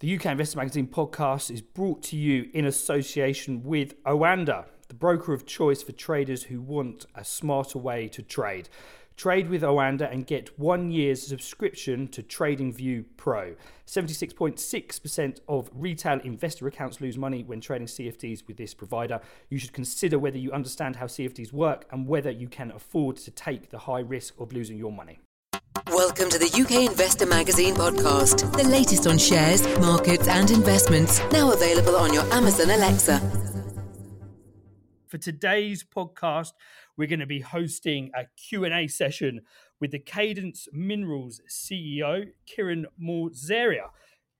The UK Investor Magazine podcast is brought to you in association with Oanda, the broker of choice for traders who want a smarter way to trade. Trade with Oanda and get one year's subscription to TradingView Pro. 76.6% of retail investor accounts lose money when trading CFDs with this provider. You should consider whether you understand how CFDs work and whether you can afford to take the high risk of losing your money. Welcome to the UK Investor Magazine podcast, the latest on shares, markets, and investments, now available on your Amazon Alexa. For today's podcast, we're going to be hosting a Q&A session with the Cadence Minerals CEO, Kiran Morzaria.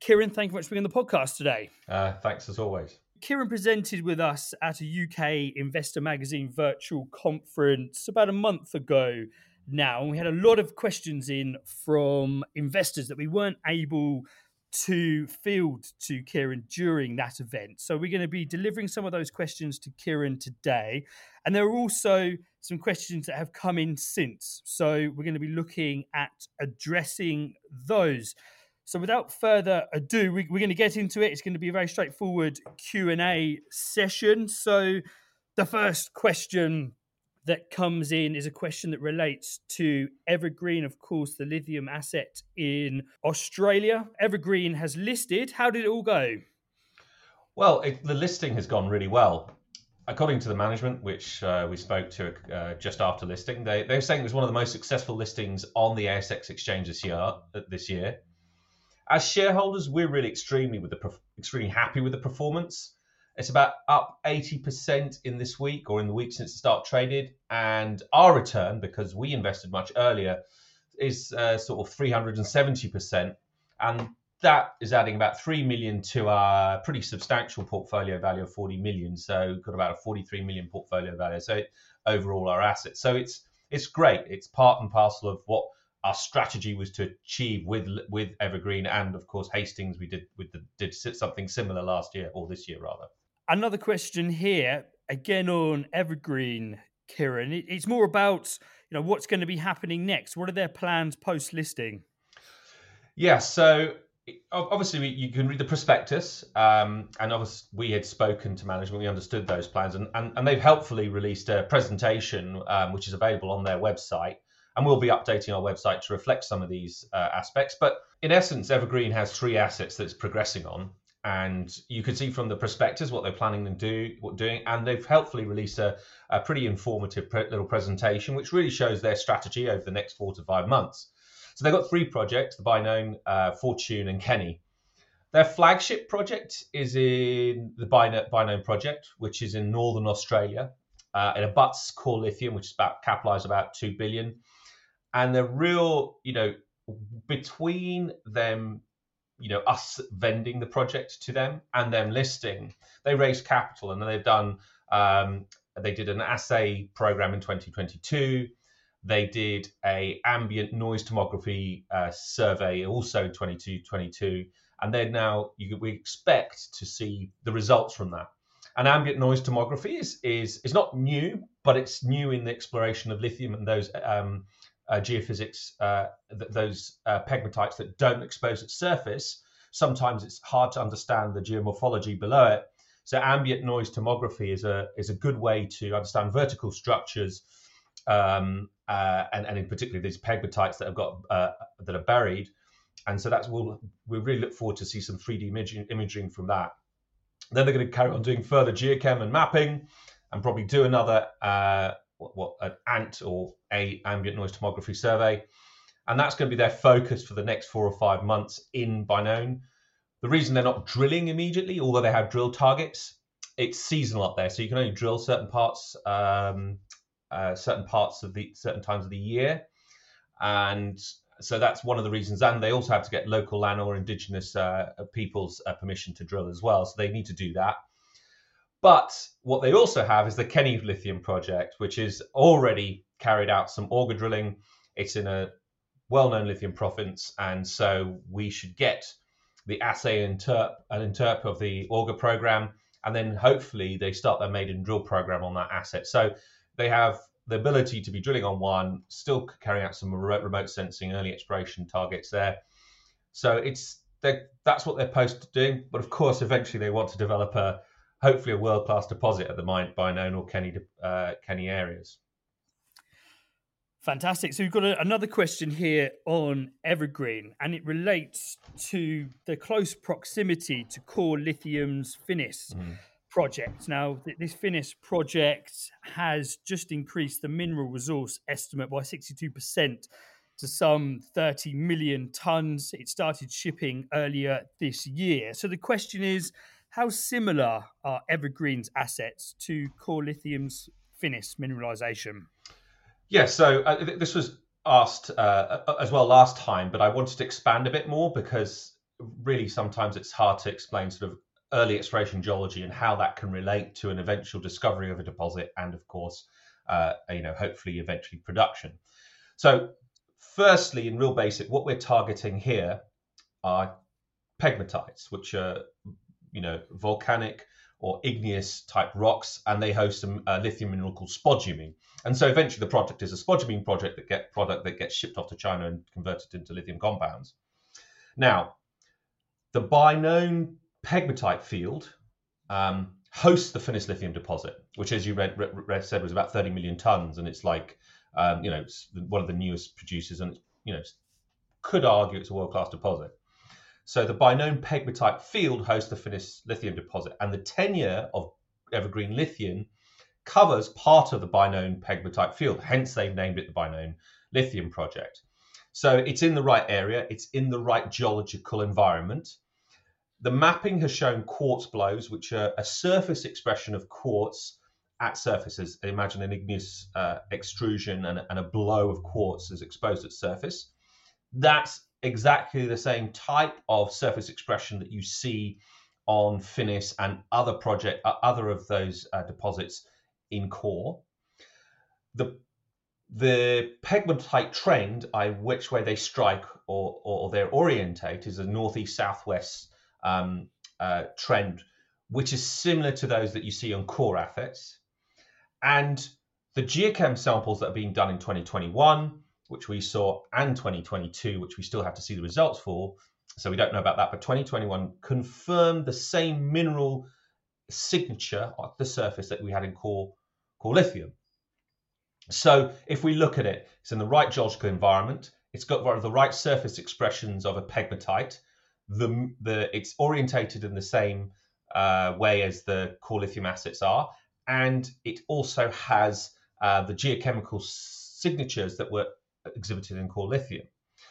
Kiran, thank you very much for being on the podcast today. Uh, thanks as always. Kiran presented with us at a UK Investor Magazine virtual conference about a month ago now. And we had a lot of questions in from investors that we weren't able to field to Kiran during that event. So we're going to be delivering some of those questions to Kiran today. And there are also some questions that have come in since. So we're going to be looking at addressing those. So without further ado, we, are going to get into it. It's going to be a very straightforward Q&A session. So the first question that comes in is a question that relates to Evergreen, of course, the lithium asset in Australia. Evergreen has listed. How did it all go? Well, it, the listing has gone really well. According to the management, which uh, we spoke to uh, just after listing, they, they were saying it was one of the most successful listings on the ASX exchange this year. Uh, this year, as shareholders, we're really extremely with the extremely happy with the performance. It's about up 80% in this week or in the week since the start traded. And our return, because we invested much earlier, is uh, sort of 370%. And that is adding about 3 million to our pretty substantial portfolio value of 40 million. So we've got about a 43 million portfolio value. So overall our assets. So it's it's great. It's part and parcel of what our strategy was to achieve with with Evergreen and of course Hastings. We did with the, did something similar last year or this year rather. Another question here, again on Evergreen, Kiran. It's more about you know what's going to be happening next. What are their plans post listing? Yeah, so obviously you can read the prospectus, um, and obviously we had spoken to management. We understood those plans, and and, and they've helpfully released a presentation um, which is available on their website. And we'll be updating our website to reflect some of these uh, aspects. But in essence, Evergreen has three assets that it's progressing on and you can see from the prospectus what they're planning to do, what doing, and they've helpfully released a, a pretty informative pre- little presentation, which really shows their strategy over the next four to five months. So they've got three projects: the Bynoe, uh, Fortune, and Kenny. Their flagship project is in the Bynoe project, which is in northern Australia. Uh, it abuts Core Lithium, which is about capitalized about two billion, and the real, you know, between them you know us vending the project to them and them listing. They raised capital and then they've done um, they did an assay program in 2022 they did a ambient noise tomography uh, survey also in 2022 and then now you, we expect to see the results from that. And ambient noise tomography is is is not new but it's new in the exploration of lithium and those um, geophysics, uh, th- those uh, pegmatites that don't expose its surface, sometimes it's hard to understand the geomorphology below it. So ambient noise tomography is a is a good way to understand vertical structures, um, uh, and and in particular these pegmatites that have got uh, that are buried. And so that's we'll we really look forward to see some 3D imaging, imaging from that. Then they're going to carry on doing further geochem and mapping, and probably do another uh, what, what an ANT or a ambient noise tomography survey, and that's going to be their focus for the next four or five months in Bynoe. The reason they're not drilling immediately, although they have drill targets, it's seasonal up there, so you can only drill certain parts, um, uh, certain parts of the certain times of the year, and so that's one of the reasons. And they also have to get local land or indigenous uh, people's uh, permission to drill as well, so they need to do that. But what they also have is the Kenny Lithium project, which is already carried out some auger drilling. It's in a well-known lithium province, and so we should get the assay and interp, interp of the auger program, and then hopefully they start their maiden drill program on that asset. So they have the ability to be drilling on one, still carrying out some remote sensing, early exploration targets there. So it's that's what they're supposed to do. But of course, eventually they want to develop a hopefully a world class deposit at the Bynoe or Kenny uh, Kenny areas. Fantastic. So we've got a, another question here on Evergreen, and it relates to the close proximity to Core Lithium's Finniss mm. project. Now, th- this Finniss project has just increased the mineral resource estimate by 62% to some 30 million tons. It started shipping earlier this year. So the question is how similar are Evergreen's assets to Core Lithium's Finniss mineralization? Yeah, so uh, this was asked uh, as well last time, but I wanted to expand a bit more because really sometimes it's hard to explain sort of early exploration geology and how that can relate to an eventual discovery of a deposit and of course uh, you know hopefully eventually production. So firstly in real basic what we're targeting here are pegmatites which are you know volcanic or igneous type rocks and they host a, a lithium mineral called spodumene and so eventually the project is a spodumene project that get product that gets shipped off to China and converted into lithium compounds. Now, the Bynoe pegmatite field um, hosts the Finniss lithium deposit, which, as you read, said, was about 30 million tons, and it's like um, you know it's one of the newest producers, and you know could argue it's a world-class deposit. So the Bynoe pegmatite field hosts the Finniss lithium deposit, and the tenure of evergreen lithium covers part of the Bynoe pegmatite field. Hence, they've named it the Bynoe Lithium Project. So it's in the right area, it's in the right geological environment. The mapping has shown quartz blows, which are a surface expression of quartz at surfaces. Imagine an igneous uh, extrusion and, and a blow of quartz is exposed at surface. That's exactly the same type of surface expression that you see on Finniss and other project, uh, other of those uh, deposits in core. The the pegmatite trend, I which way they strike or, or, they're orientate, is a northeast southwest um, uh, trend, which is similar to those that you see on core assets. And the geochem samples that are being done in 2021, which we saw, and 2022, which we still have to see the results for, so we don't know about that, but 2021 confirmed the same mineral signature at the surface that we had in core core lithium. So if we look at it, it's in the right geological environment. It's got one of the right surface expressions of a pegmatite. The, the, it's orientated in the same uh, way as the core lithium assets are. And it also has uh, the geochemical signatures that were exhibited in core lithium.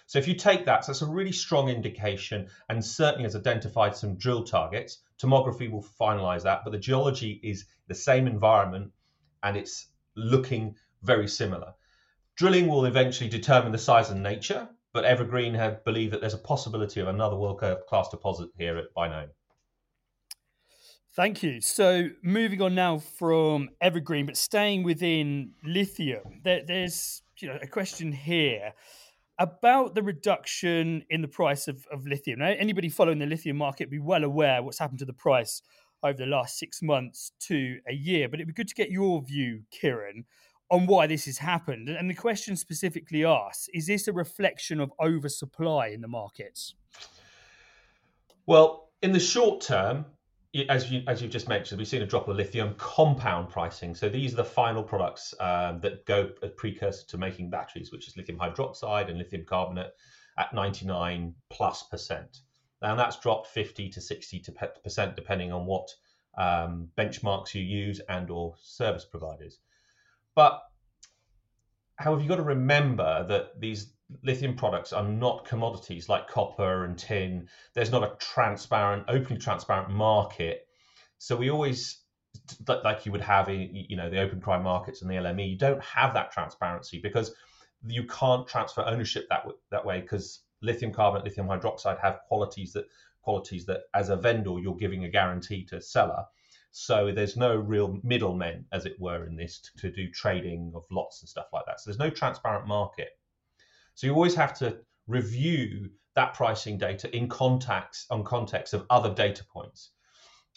So if you take that, so that's a really strong indication and certainly has identified some drill targets. Tomography will finalize that, but the geology is the same environment and it's looking very similar. Drilling will eventually determine the size and nature, but Evergreen have believed that there's a possibility of another world class deposit here at Bynoe. Thank you. So, moving on now from Evergreen, but staying within lithium, there, there's you know a question here about the reduction in the price of, of lithium. Now, anybody following the lithium market be well aware what's happened to the price over the last six months to a year. But it'd be good to get your view, Kiran, on why this has happened. And the question specifically asks is this a reflection of oversupply in the markets? Well, in the short term, as you as you've just mentioned, we've seen a drop of lithium compound pricing. So these are the final products um, that go a precursor to making batteries, which is lithium hydroxide and lithium carbonate at 99 plus percent and that's dropped 50 to 60 to percent depending on what um, benchmarks you use and or service providers. But however, you've got to remember that these lithium products are not commodities like copper and tin. There's not a transparent, openly transparent market. So we always, like you would have in you know the open cry markets and the LME, you don't have that transparency because you can't transfer ownership that that way because lithium carbonate, lithium hydroxide have qualities that qualities that as a vendor you're giving a guarantee to seller. So there's no real middlemen, as it were, in this to, to do trading of lots and stuff like that. So there's no transparent market. So you always have to review that pricing data in context on context of other data points.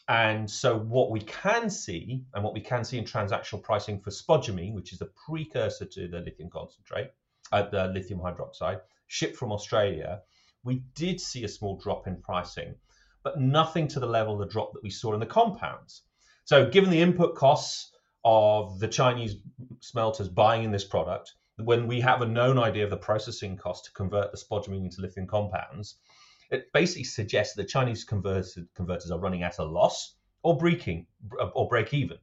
And so what we can see, and what we can see in transactional pricing for spodumene, which is a precursor to the lithium concentrate, uh, the lithium hydroxide, shipped from Australia, we did see a small drop in pricing, but nothing to the level of the drop that we saw in the compounds. So, given the input costs of the Chinese smelters buying in this product, when we have a known idea of the processing cost to convert the spodumene into lithium compounds, it basically suggests that Chinese converters, are running at a loss or breaking or break even.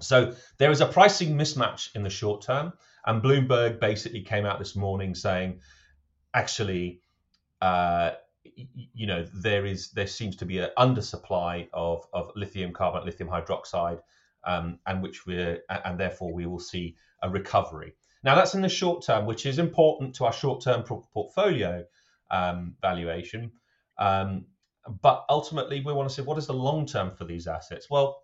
So there is a pricing mismatch in the short term, and Bloomberg basically came out this morning saying, actually, uh, you know, there is there seems to be an undersupply of of lithium carbonate, lithium hydroxide, um, and which we're and therefore we will see a recovery. Now that's in the short term, which is important to our short term portfolio um, valuation. Um, but ultimately, we want to see what is the long term for these assets. Well,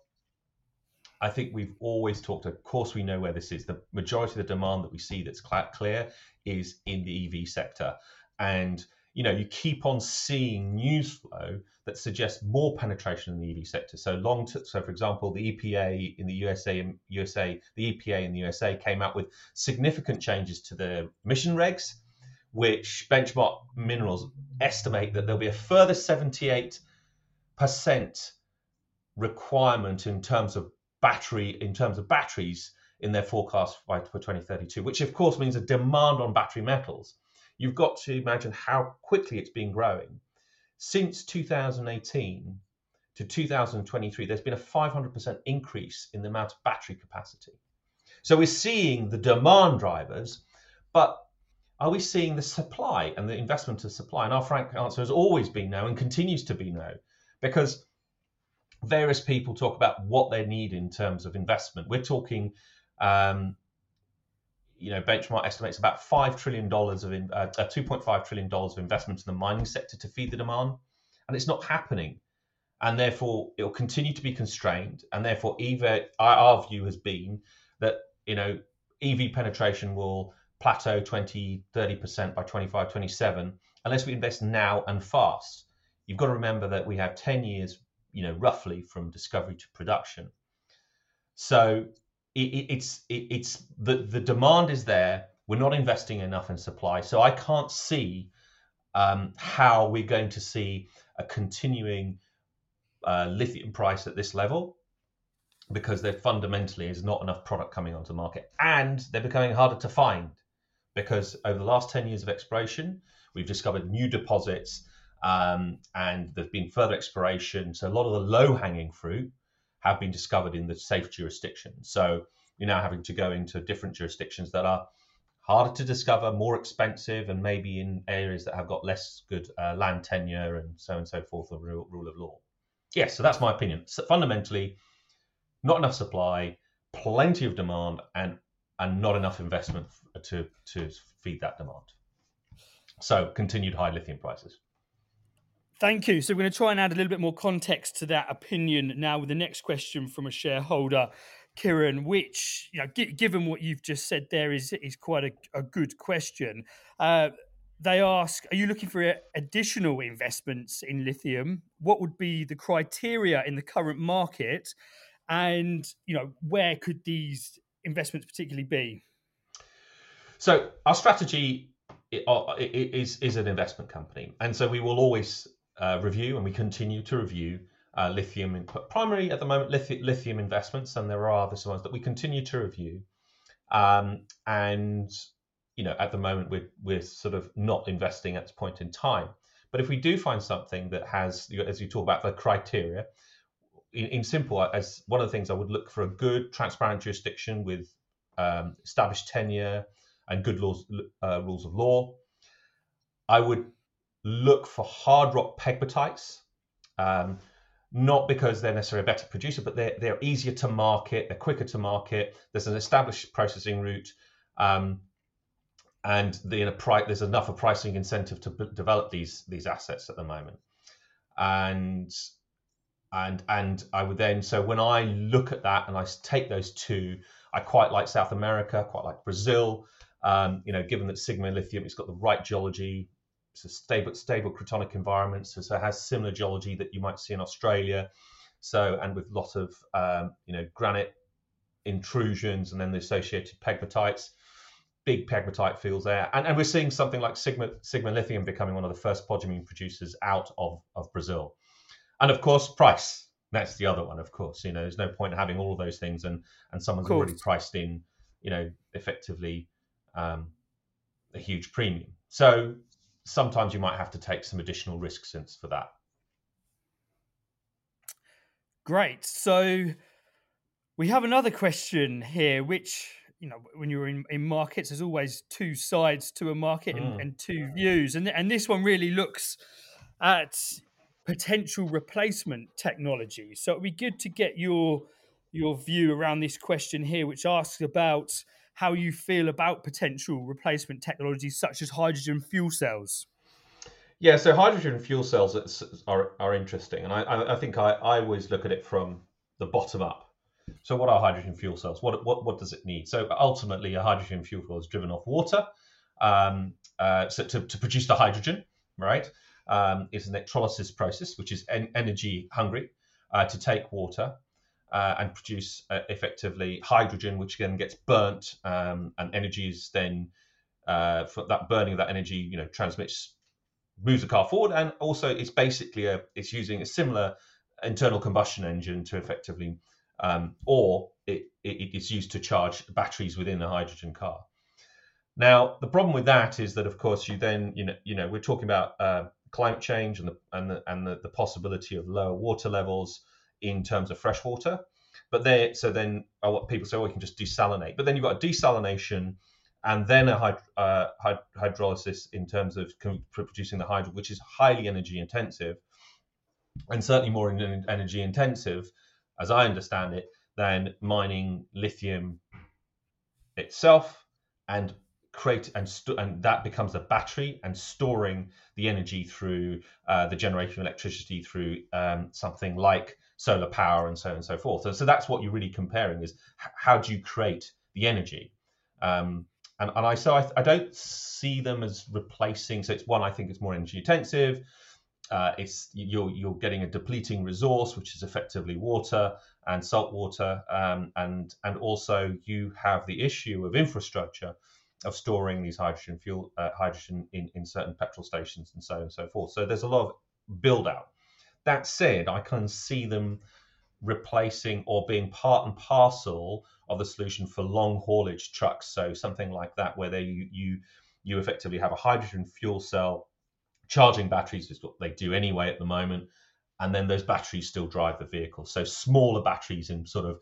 I think we've always talked. Of course, we know where this is. The majority of the demand that we see that's clear is in the EV sector, and you know you keep on seeing news flow that suggests more penetration in the EV sector. So long, t- so for example, the EPA in the USA, USA, um, the EPA in the USA came out with significant changes to the emission regs, which Benchmark Minerals estimate that there'll be a further 78 percent requirement in terms of battery in terms of batteries in their forecast by, for 2032, which of course means a demand on battery metals. You've got to imagine how quickly it's been growing. Since 2018 to 2023, there's been a 500% increase in the amount of battery capacity. So we're seeing the demand drivers, but are we seeing the supply and the investment of supply? And our frank answer has always been no and continues to be no, because various people talk about what they need in terms of investment. We're talking, um, you know, benchmark estimates about five trillion dollars of uh, uh, two point five trillion dollars of investment in the mining sector to feed the demand, and it's not happening, and therefore it will continue to be constrained, and therefore either our view has been that you know EV penetration will plateau 20 30% by 25 27 unless we invest now and fast. You've got to remember that we have 10 years you know, roughly from discovery to production. So it, it's it, it's the the demand is there. We're not investing enough in supply, so I can't see um, how we're going to see a continuing uh, lithium price at this level because there fundamentally is not enough product coming onto the market, and they're becoming harder to find because over the last ten years of exploration, we've discovered new deposits um, and there's been further exploration. So a lot of the low hanging fruit have been discovered in the safe jurisdictions. So you're now having to go into different jurisdictions that are harder to discover, more expensive, and maybe in areas that have got less good uh, land tenure and so on and so forth, the rule, rule of law. Yes, so that's my opinion. So fundamentally, not enough supply, plenty of demand, and and not enough investment to to feed that demand. So continued high lithium prices. Thank you. So we're going to try and add a little bit more context to that opinion now with the next question from a shareholder, Kiran, which, you know, g- given what you've just said there is is quite a, a good question. Uh, they ask, are you looking for additional investments in lithium? What would be the criteria in the current market? And, you know, where could these investments particularly be? So our strategy is is an investment company, and so we will always uh, review, and we continue to review uh, lithium input, primarily at the moment lithium, lithium investments, and there are other ones that we continue to review. Um, and you know, at the moment we're we're sort of not investing at this point in time. But if we do find something that has, as you talk about the criteria, in, in simple, as one of the things I would look for a good, transparent jurisdiction with um, established tenure and good laws, uh, rules of law. I would look for hard rock pegmatites, um, not because they're necessarily a better producer, but they're, they're easier to market, they're quicker to market. There's an established processing route, um, and the, there's enough of pricing incentive to b- develop these these assets at the moment. And and and I would then so when I look at that and I take those two, I quite like South America, quite like Brazil. Um, you know, given that Sigma Lithium, it's got the right geology, it's a stable, stable cratonic environment, so, so, it has similar geology that you might see in Australia. So, and with lots of um, you know granite intrusions and then the associated pegmatites. big pegmatite fields there, and, and we're seeing something like Sigma Sigma Lithium becoming one of the first spodumene producers out of of Brazil, and of course price. That's the other one, of course. You know, there's no point in having all of those things, and and someone's already priced in, you know, effectively um, a huge premium. So sometimes you might have to take some additional risk since for that. Great. So we have another question here, which you know, when you're in, in markets, there's always two sides to a market and, mm. and two views, and and this one really looks at potential replacement technology. So it'd be good to get your your view around this question here, which asks about how you feel about potential replacement technologies such as hydrogen fuel cells. Yeah, so hydrogen fuel cells are, are interesting, and I, I think I, I always look at it from the bottom up. So, what are hydrogen fuel cells? What, what, what does it need? So, ultimately, a hydrogen fuel cell is driven off water um, uh, so to, to produce the hydrogen, right? Um, it's an electrolysis process, which is en- energy hungry, uh, to take water uh, and produce uh, effectively hydrogen, which then gets burnt, um, and energy is then uh, for that burning of that energy, you know, transmits, moves the car forward, and also it's basically a it's using a similar internal combustion engine to effectively um, or it, it is used to charge batteries within a hydrogen car. Now, the problem with that is that, of course, you then, you know, you know, we're talking about uh, climate change and the and the and the, the possibility of lower water levels in terms of fresh water. But there, so then what people say, oh, we can just desalinate. But then you've got a desalination and then a hyd- uh, hyd- hydrolysis in terms of producing the hydrogen, which is highly energy intensive and certainly more energy intensive as I understand it, than mining lithium itself and create and st- and that becomes a battery and storing the energy through uh, the generation of electricity through um, something like solar power and so on and so forth. So, so that's what you're really comparing is how do you create the energy? Um, and, and I so I, I don't see them as replacing. So it's one I think it's more energy intensive uh, it's you're you're getting a depleting resource, which is effectively water and salt water, um, and and also you have the issue of infrastructure of storing these hydrogen fuel uh, hydrogen in, in certain petrol stations and so on and so forth. So there's a lot of build out. That said, I can see them replacing or being part and parcel of the solution for long haulage trucks. So something like that, where they you you, you effectively have a hydrogen fuel cell charging batteries is what they do anyway at the moment and then those batteries still drive the vehicle so smaller batteries in sort of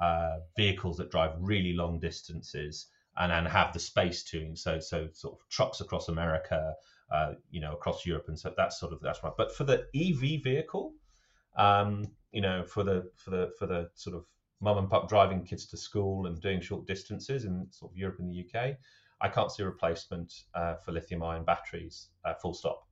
uh, vehicles that drive really long distances and then have the space to so so sort of trucks across america uh, you know across europe and so that's sort of that's right but for the ev vehicle um, you know for the for the for the sort of mum and pop driving kids to school and doing short distances in sort of europe and the uk I can't see a replacement uh, for lithium ion batteries, uh, full stop.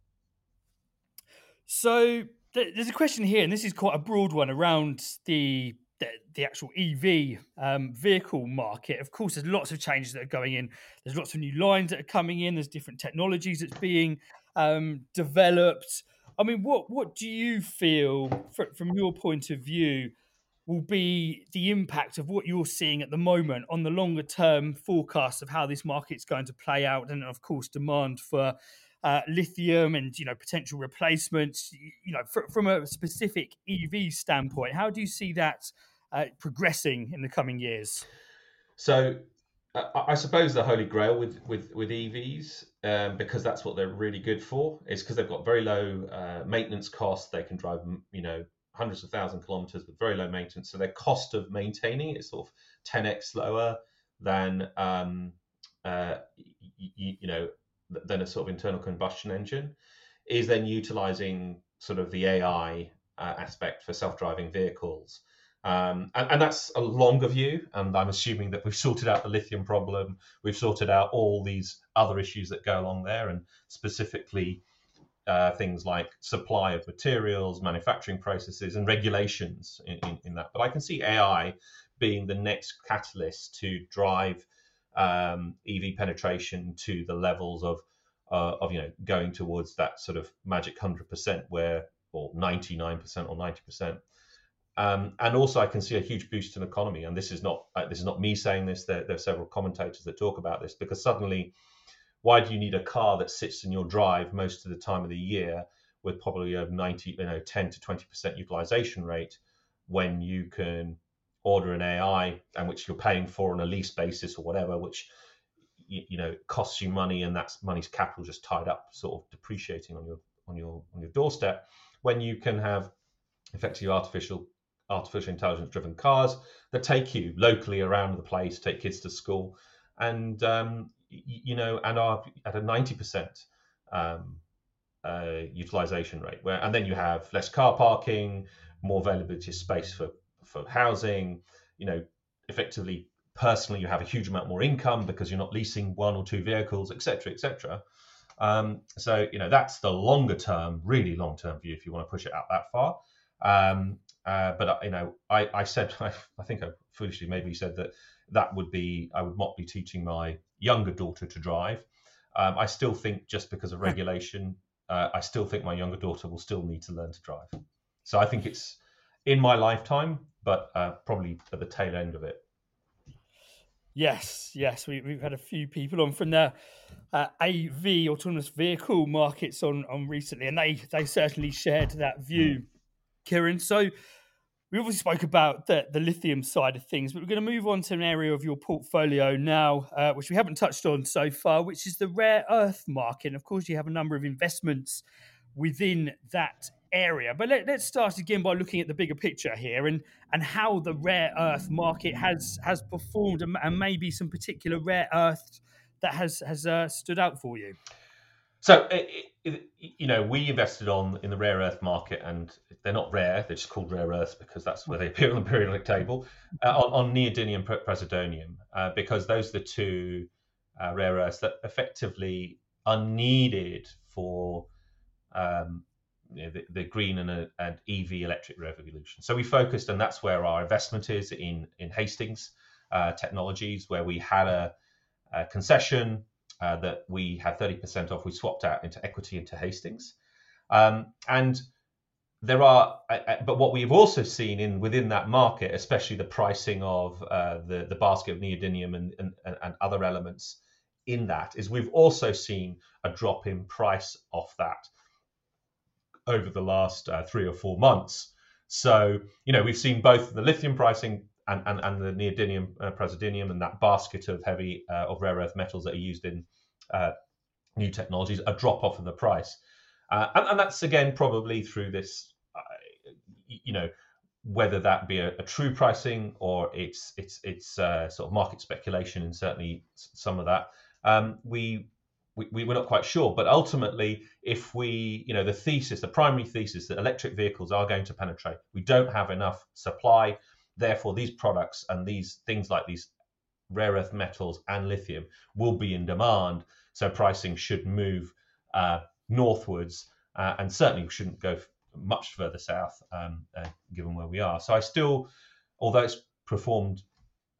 So th- there's a question here, and this is quite a broad one around the the, the actual EV um, vehicle market. Of course, there's lots of changes that are going in. There's lots of new lines that are coming in. There's different technologies that's being um, developed. I mean, what what do you feel from your point of view will be the impact of what you're seeing at the moment on the longer term forecast of how this market's going to play out, and of course, demand for uh, lithium and you know potential replacements. You know, fr- from a specific EV standpoint, how do you see that uh, progressing in the coming years? So, uh, I suppose the holy grail with with with EVs, um, because that's what they're really good for, is because they've got very low uh, maintenance costs. They can drive, you know, hundreds of thousand kilometers with very low maintenance. So their cost of maintaining is sort of 10x lower than um, uh, you, know than a sort of internal combustion engine. Is then utilizing sort of the AI uh, aspect for self-driving vehicles. Um, and, and, that's a longer view. And I'm assuming that we've sorted out the lithium problem. We've sorted out all these other issues that go along there, and specifically uh, things like supply of materials, manufacturing processes, and regulations in, in, in, that. But I can see AI being the next catalyst to drive um, EV penetration to the levels of uh, of you know going towards that sort of magic hundred percent where or ninety nine percent or ninety percent Um, and also, I can see a huge boost in economy. And this is not uh, this is not me saying this. There, there, are several commentators that talk about this because suddenly, why do you need a car that sits in your drive most of the time of the year with probably a 90, you know, 10 to 20 percent utilization rate when you can order an AI and which you're paying for on a lease basis or whatever, which you, you know costs you money and that's money's capital just tied up, sort of depreciating on your on your on your doorstep. When you can have effectively artificial artificial intelligence driven cars that take you locally around the place, take kids to school, and um, you know, and are at a ninety percent um, uh, utilization rate. Where and then you have less car parking, more availability of space for for housing. You know, effectively, personally, you have a huge amount more income because you're not leasing one or two vehicles, etc., etc. Um, so you know that's the longer term, really long term view if you want to push it out that far. Um, uh, but uh, you know, I, I said I, I, think I foolishly maybe said that that would be I would not be teaching my younger daughter to drive. Um, I still think just because of regulation, uh, I still think my younger daughter will still need to learn to drive. So I think it's in my lifetime, but uh, probably at the tail end of it. Yes, yes, we, have had a few people on from the uh, AV autonomous vehicle markets on on recently, and they they certainly shared that view. Kiran. So we obviously spoke about the, the lithium side of things, but we're going to move on to an area of your portfolio now, uh, which we haven't touched on so far, which is the rare earth market. And of course, you have a number of investments within that area. But let, us start again by looking at the bigger picture here and, and how the rare earth market has has performed and, and maybe some particular rare earths that has has uh, stood out for you. So, it, it, you know, we invested on in the rare earth market, and they're not rare; they're just called rare earths because that's where they appear on the periodic table. Uh, on, on neodymium, praseodymium, uh, because those are the two uh, rare earths that effectively are needed for um, you know, the, the, green and, uh, and EV electric revolution. So we focused, and that's where our investment is in in Hastings uh, Technologies, where we had a, a concession uh, that we had 30% off. We swapped out into equity into Hastings, um, and there are. but what we've also seen in within that market, especially the pricing of uh, the the basket of neodymium and, and, and other elements in that, is we've also seen a drop in price off that over the last uh, three or four months. So, you know, we've seen both the lithium pricing and, and, and the neodymium, uh, praseodymium, and that basket of heavy uh, of rare earth metals that are used in uh, new technologies, a drop off in the price, uh, and, and, that's again probably through this, uh, you know, whether that be a, a, true pricing or it's it's it's uh, sort of market speculation, and certainly some of that. Um, we we, we were not quite sure. But ultimately, if we, you know, the thesis, the primary thesis that electric vehicles are going to penetrate, we don't have enough supply. Therefore, these products and these things like these rare earth metals and lithium will be in demand. So pricing should move uh, northwards uh, and certainly shouldn't go much further south, um, uh, given where we are. So I still, although it's performed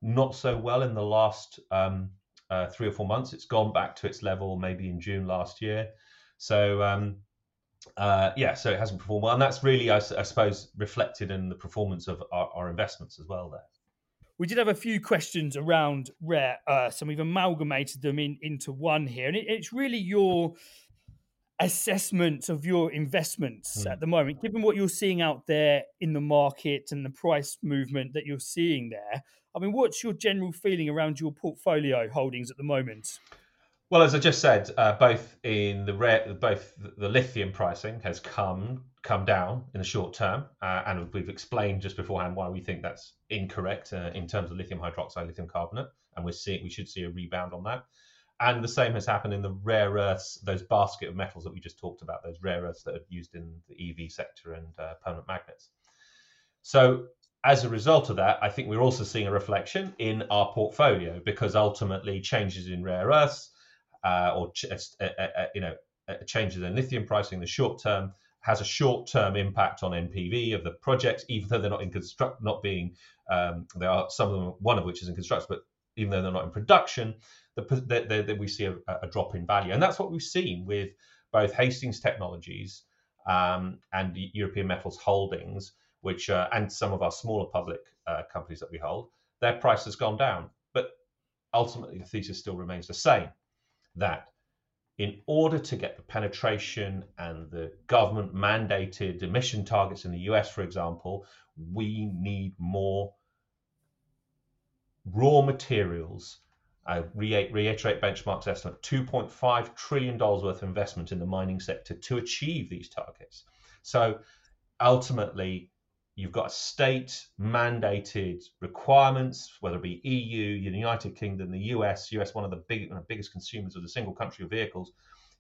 not so well in the last um, uh, three or four months. It's gone back to its level maybe in June last year. So um, uh, yeah, so it hasn't performed well, and that's really, I, I suppose, reflected in the performance of our, our, investments as well. There, we did have a few questions around rare earths, and we've amalgamated them in, into one here, and it, it's really your assessment of your investments mm. at the moment, given what you're seeing out there in the market and the price movement that you're seeing there. I mean, what's your general feeling around your portfolio holdings at the moment? Well, as I just said, uh, both in the rare, both the lithium pricing has come come down in the short term, uh, and we've explained just beforehand why we think that's incorrect uh, in terms of lithium hydroxide, lithium carbonate, and we're seeing we should see a rebound on that. And the same has happened in the rare earths, those basket of metals that we just talked about, those rare earths that are used in the EV sector and uh, permanent magnets. So as a result of that, I think we're also seeing a reflection in our portfolio because ultimately changes in rare earths uh, or ch- uh, uh you know changes in lithium pricing in the short term has a short-term impact on NPV of the projects, even though they're not in construct, not being um, there are some of them, one of which is in construction, but even though they're not in production, the, we see a, a, drop in value, and that's what we've seen with both Hastings Technologies um, and European Metals Holdings which uh, and some of our smaller public uh, companies that we hold, their price has gone down. But ultimately, the thesis still remains the same that in order to get the penetration and the government mandated emission targets in the US, for example, we need more raw materials. Uh, I reiterate benchmark's estimate $2.5 trillion worth of investment in the mining sector to achieve these targets. So ultimately, you've got state mandated requirements, whether it be EU, the United Kingdom, the US, US one of the big, one of the biggest consumers of the single country of vehicles.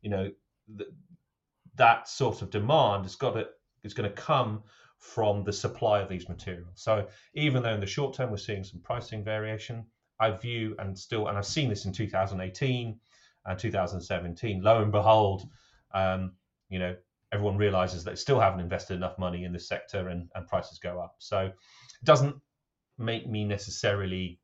You know, th- that sort of demand has got to is going to come from the supply of these materials. So even though in the short term we're seeing some pricing variation, I view and still, and I've seen this in 2018 and 2017. Lo and behold, um, you know, everyone realizes they still haven't invested enough money in this sector and, and prices go up. So it doesn't make me necessarily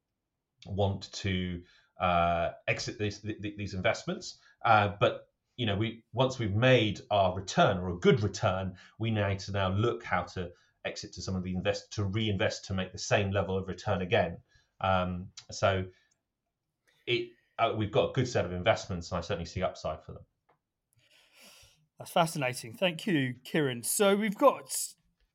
want to uh, exit these, these investments. Uh, but you know, we once we've made our return or a good return, we need to now look how to exit to some of the invest to reinvest to make the same level of return again. Um, so it uh, we've got a good set of investments, and I certainly see upside for them. That's fascinating. Thank you, Kiran. So we've got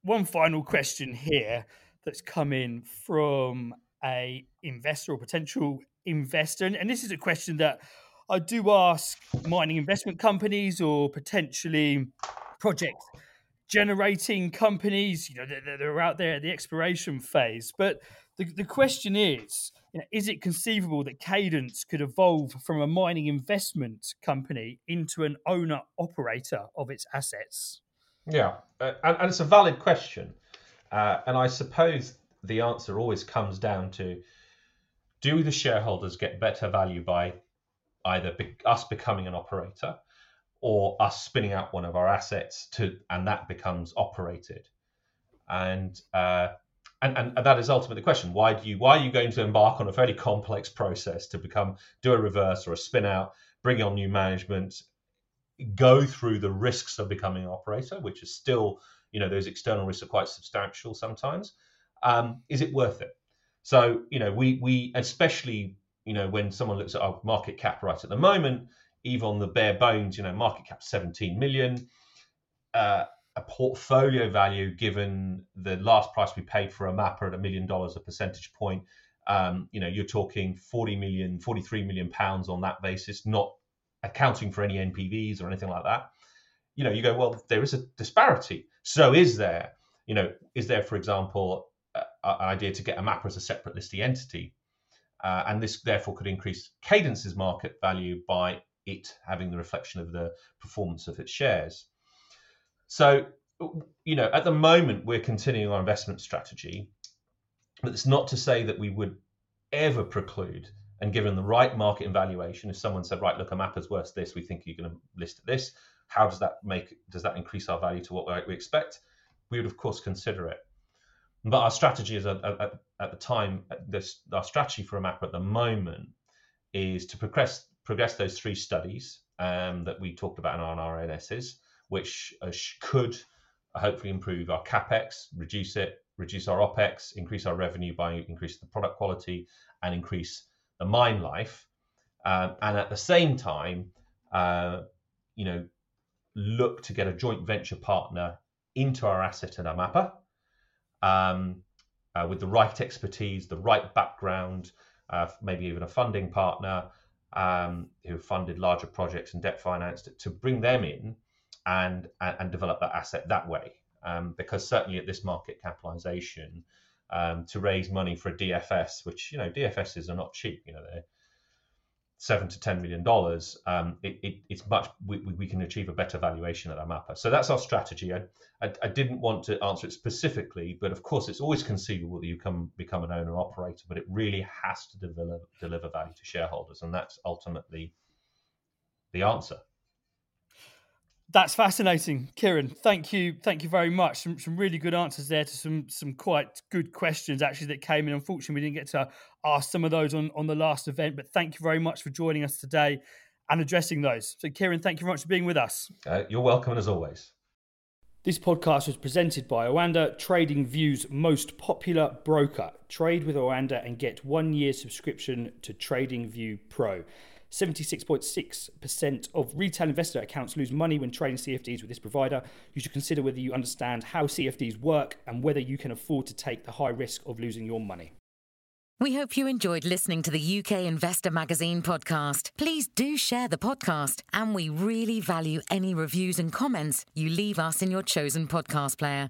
one final question here that's come in from a investor or potential investor, and, this is a question that I do ask mining investment companies or potentially project generating companies. You know, they're, out there at the exploration phase, but the, the question is you know, is it conceivable that Cadence could evolve from a mining investment company into an owner operator of its assets? Yeah, uh, and, and, it's a valid question. Uh, and I suppose the answer always comes down to do the shareholders get better value by either be, us becoming an operator or us spinning out one of our assets to and that becomes operated. And uh, and, and, that is ultimately the question. Why do you why are you going to embark on a fairly complex process to become do a reverse or a spin out bring on new management go through the risks of becoming an operator which is still you know those external risks are quite substantial sometimes um, is it worth it? So you know we we especially you know when someone looks at our market cap right at the moment even on the bare bones you know market cap 17 million. Uh, a portfolio value given the last price we paid for Amapa at a million dollars a percentage point um, you know you're talking 40 million 43 million pounds on that basis not accounting for any npvs or anything like that. You know you go well there is a disparity. So is there you know is there for example an idea to get Amapa as a separate listing entity? Uh, and this therefore could increase cadence's market value by it having the reflection of the performance of its shares so, you know, at the moment, we're continuing our investment strategy, but it's not to say that we would ever preclude and given the right market evaluation, if someone said, right, look, Amapa's worth this, we think you're going to list at this, how does that make, does that increase our value to what we expect? We would, of course, consider it. But our strategy is at, at, at the time, this, our strategy for Amapa at the moment is to progress, progress those three studies um, that we talked about in our RNSs which uh, could hopefully improve our capex, reduce it, reduce our opex, increase our revenue by increasing the product quality, and increase the mine life. Um, and at the same time, uh, you know, look to get a joint venture partner into our asset at Amapa um, uh, with the right expertise, the right background, uh, maybe even a funding partner um, who funded larger projects and debt financed to bring them in and and develop that asset that way. Um, because certainly at this market capitalization, um, to raise money for a DFS, which you know DFSs are not cheap, you know they're seven to ten million dollars. Um, it, it, it's much we, we can achieve a better valuation at Amapa. So that's our strategy. I, I, I, didn't want to answer it specifically, but of course it's always conceivable that you can become an owner operator, but it really has to deliver deliver value to shareholders, and that's ultimately the answer. That's fascinating, Kiran. Thank you, thank you very much. Some, some really good answers there to some some quite good questions actually that came in. Unfortunately, we didn't get to ask some of those on on the last event, but thank you very much for joining us today and addressing those. So, Kiran, thank you very much for being with us. Uh, you're welcome, as always. This podcast was presented by Oanda, TradingView's most popular broker. Trade with Oanda and get one year subscription to TradingView Pro. 76.6% of retail investor accounts lose money when trading CFDs with this provider. You should consider whether you understand how CFDs work and whether you can afford to take the high risk of losing your money. We hope you enjoyed listening to the UK Investor Magazine podcast. Please do share the podcast, and we really value any reviews and comments you leave us in your chosen podcast player.